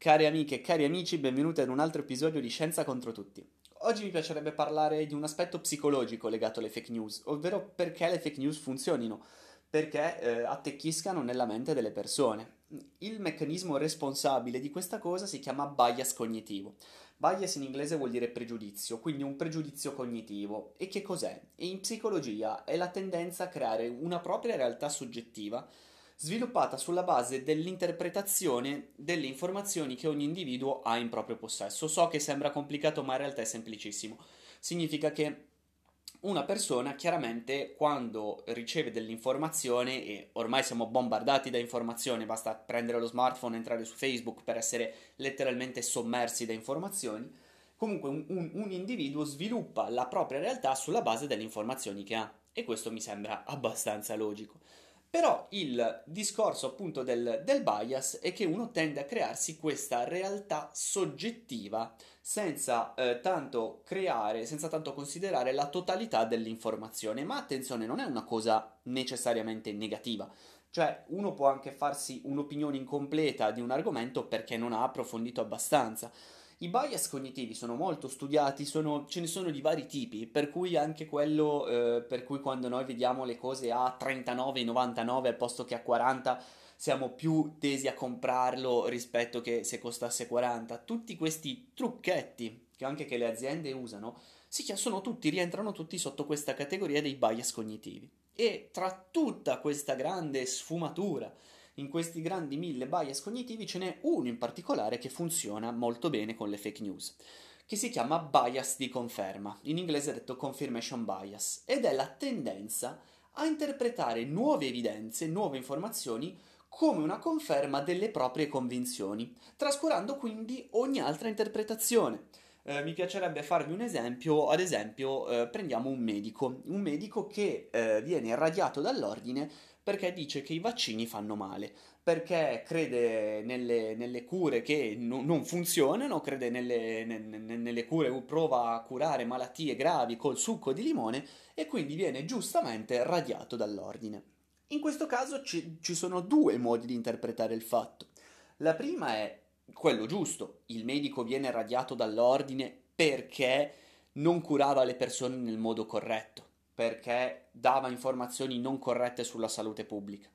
Cari amiche e cari amici, benvenuti ad un altro episodio di Scienza contro tutti. Oggi mi piacerebbe parlare di un aspetto psicologico legato alle fake news, ovvero perché le fake news funzionino, perché eh, attecchiscano nella mente delle persone. Il meccanismo responsabile di questa cosa si chiama bias cognitivo. Bias in inglese vuol dire pregiudizio, quindi un pregiudizio cognitivo. E che cos'è? In psicologia è la tendenza a creare una propria realtà soggettiva sviluppata sulla base dell'interpretazione delle informazioni che ogni individuo ha in proprio possesso. So che sembra complicato, ma in realtà è semplicissimo. Significa che una persona chiaramente quando riceve dell'informazione e ormai siamo bombardati da informazioni, basta prendere lo smartphone e entrare su Facebook per essere letteralmente sommersi da informazioni, comunque un, un, un individuo sviluppa la propria realtà sulla base delle informazioni che ha e questo mi sembra abbastanza logico. Però il discorso appunto del, del, bias è che uno tende a crearsi questa realtà soggettiva senza eh, tanto creare, senza tanto considerare la totalità dell'informazione. Ma attenzione, non è una cosa necessariamente negativa. Cioè, uno può anche farsi un'opinione incompleta di un argomento perché non ha approfondito abbastanza. I bias cognitivi sono molto studiati, sono, ce ne sono di vari tipi, per cui anche quello eh, per cui quando noi vediamo le cose a 39,99 al posto che a 40 siamo più tesi a comprarlo rispetto che se costasse 40. Tutti questi trucchetti che anche che le aziende usano, si sono tutti, rientrano tutti sotto questa categoria dei bias cognitivi. E tra tutta questa grande sfumatura in questi grandi mille bias cognitivi ce n'è uno in particolare che funziona molto bene con le fake news, che si chiama bias di conferma, in inglese detto confirmation bias, ed è la tendenza a interpretare nuove evidenze, nuove informazioni come una conferma delle proprie convinzioni, trascurando quindi ogni altra interpretazione. Eh, mi piacerebbe farvi un esempio, ad esempio eh, prendiamo un medico, un medico che eh, viene irradiato dall'ordine perché dice che i vaccini fanno male, perché crede nelle, nelle cure che no, non funzionano, crede nelle, nelle, nelle cure, prova a curare malattie gravi col succo di limone e quindi viene giustamente radiato dall'ordine. In questo caso ci, ci sono due modi di interpretare il fatto. La prima è quello giusto, il medico viene radiato dall'ordine perché non curava le persone nel modo corretto perché dava informazioni non corrette sulla salute pubblica.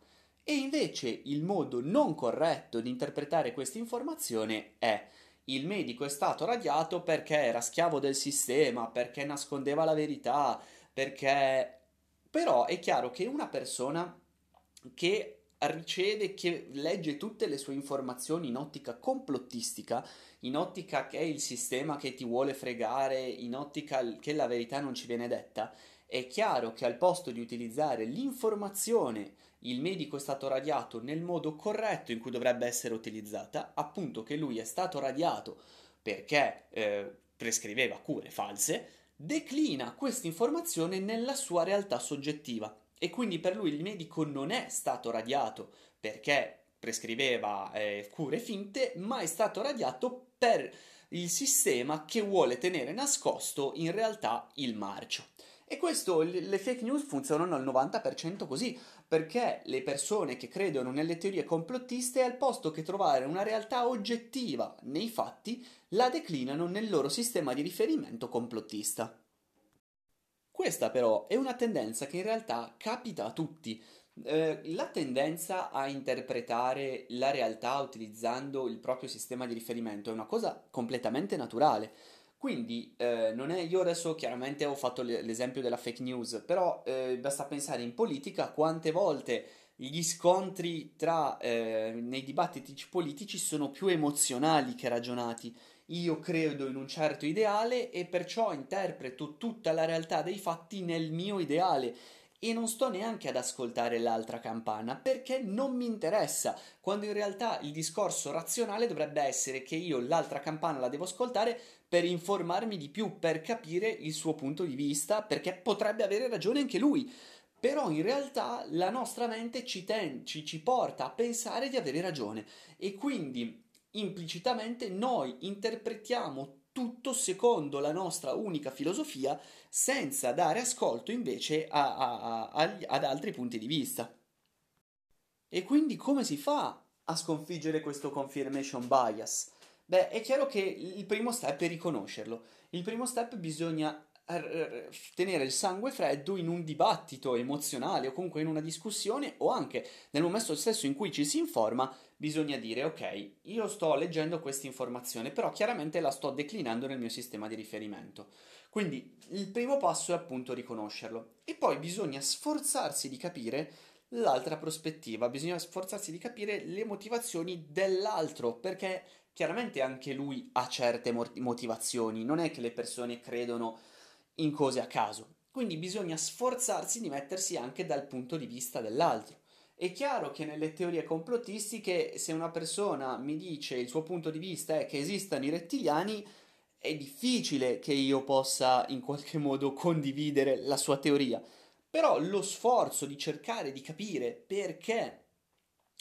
E invece il modo non corretto di interpretare questa informazione è il medico è stato radiato perché era schiavo del sistema, perché nascondeva la verità, perché... Però è chiaro che una persona che riceve, che legge tutte le sue informazioni in ottica complottistica, in ottica che è il sistema che ti vuole fregare, in ottica che la verità non ci viene detta, è chiaro che al posto di utilizzare l'informazione il medico è stato radiato nel modo corretto in cui dovrebbe essere utilizzata, appunto che lui è stato radiato perché eh, prescriveva cure false, declina questa informazione nella sua realtà soggettiva e quindi per lui il medico non è stato radiato perché prescriveva eh, cure finte, ma è stato radiato per il sistema che vuole tenere nascosto in realtà il marcio. E questo, le fake news funzionano al 90% così, perché le persone che credono nelle teorie complottiste, al posto che trovare una realtà oggettiva nei fatti, la declinano nel loro sistema di riferimento complottista. Questa però è una tendenza che in realtà capita a tutti. Eh, la tendenza a interpretare la realtà utilizzando il proprio sistema di riferimento è una cosa completamente naturale. Quindi eh, non è, io adesso chiaramente ho fatto l'esempio della fake news, però eh, basta pensare in politica quante volte gli scontri tra, eh, nei dibattiti politici sono più emozionali che ragionati. Io credo in un certo ideale e perciò interpreto tutta la realtà dei fatti nel mio ideale e non sto neanche ad ascoltare l'altra campana perché non mi interessa, quando in realtà il discorso razionale dovrebbe essere che io l'altra campana la devo ascoltare per informarmi di più, per capire il suo punto di vista, perché potrebbe avere ragione anche lui. Però in realtà la nostra mente ci, ten- ci, ci porta a pensare di avere ragione e quindi implicitamente noi interpretiamo tutto secondo la nostra unica filosofia senza dare ascolto invece a, a, a, ad altri punti di vista. E quindi come si fa a sconfiggere questo confirmation bias? Beh, è chiaro che il primo step è riconoscerlo. Il primo step bisogna tenere il sangue freddo in un dibattito emozionale o comunque in una discussione o anche nel momento stesso in cui ci si informa bisogna dire ok io sto leggendo questa informazione però chiaramente la sto declinando nel mio sistema di riferimento. Quindi il primo passo è appunto riconoscerlo. E poi bisogna sforzarsi di capire l'altra prospettiva bisogna sforzarsi di capire le motivazioni dell'altro perché chiaramente anche lui ha certe motivazioni non è che le persone credono in cose a caso. Quindi bisogna sforzarsi di mettersi anche dal punto di vista dell'altro. È chiaro che nelle teorie complottistiche, se una persona mi dice il suo punto di vista è che esistano i rettiliani, è difficile che io possa in qualche modo condividere la sua teoria. Però lo sforzo di cercare di capire perché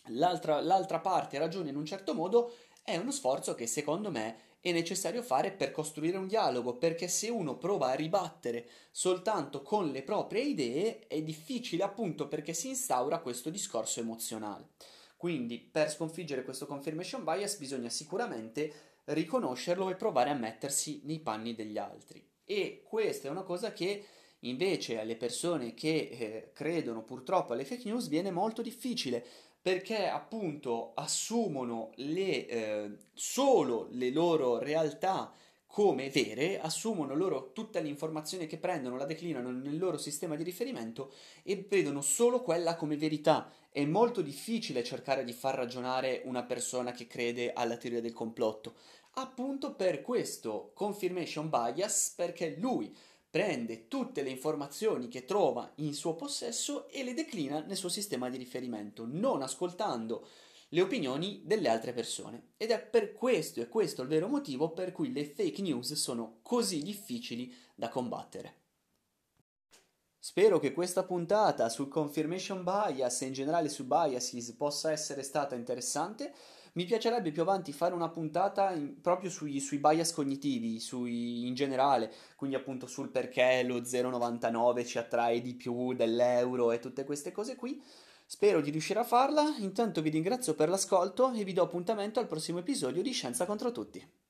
l'altra, l'altra parte ragiona in un certo modo è uno sforzo che secondo me è necessario fare per costruire un dialogo, perché se uno prova a ribattere soltanto con le proprie idee è difficile appunto perché si instaura questo discorso emozionale. Quindi per sconfiggere questo confirmation bias bisogna sicuramente riconoscerlo e provare a mettersi nei panni degli altri. E questa è una cosa che invece alle persone che eh, credono purtroppo alle fake news viene molto difficile perché appunto assumono le, eh, solo le loro realtà come vere, assumono loro tutta l'informazione che prendono, la declinano nel loro sistema di riferimento e vedono solo quella come verità. È molto difficile cercare di far ragionare una persona che crede alla teoria del complotto. Appunto per questo confirmation bias, perché lui prende tutte le informazioni che trova in suo possesso e le declina nel suo sistema di riferimento, non ascoltando le opinioni delle altre persone. Ed è per questo, e questo il vero motivo per cui le fake news sono così difficili da combattere. Spero che questa puntata sul confirmation bias e in generale su biases possa essere stata interessante. Mi piacerebbe più avanti fare una puntata in, proprio sui, sui, bias cognitivi, sui, in generale, quindi appunto sul perché lo 0,99 ci attrae di più dell'euro e tutte queste cose qui. Spero di riuscire a farla, intanto vi ringrazio per l'ascolto e vi do appuntamento al prossimo episodio di Scienza contro tutti.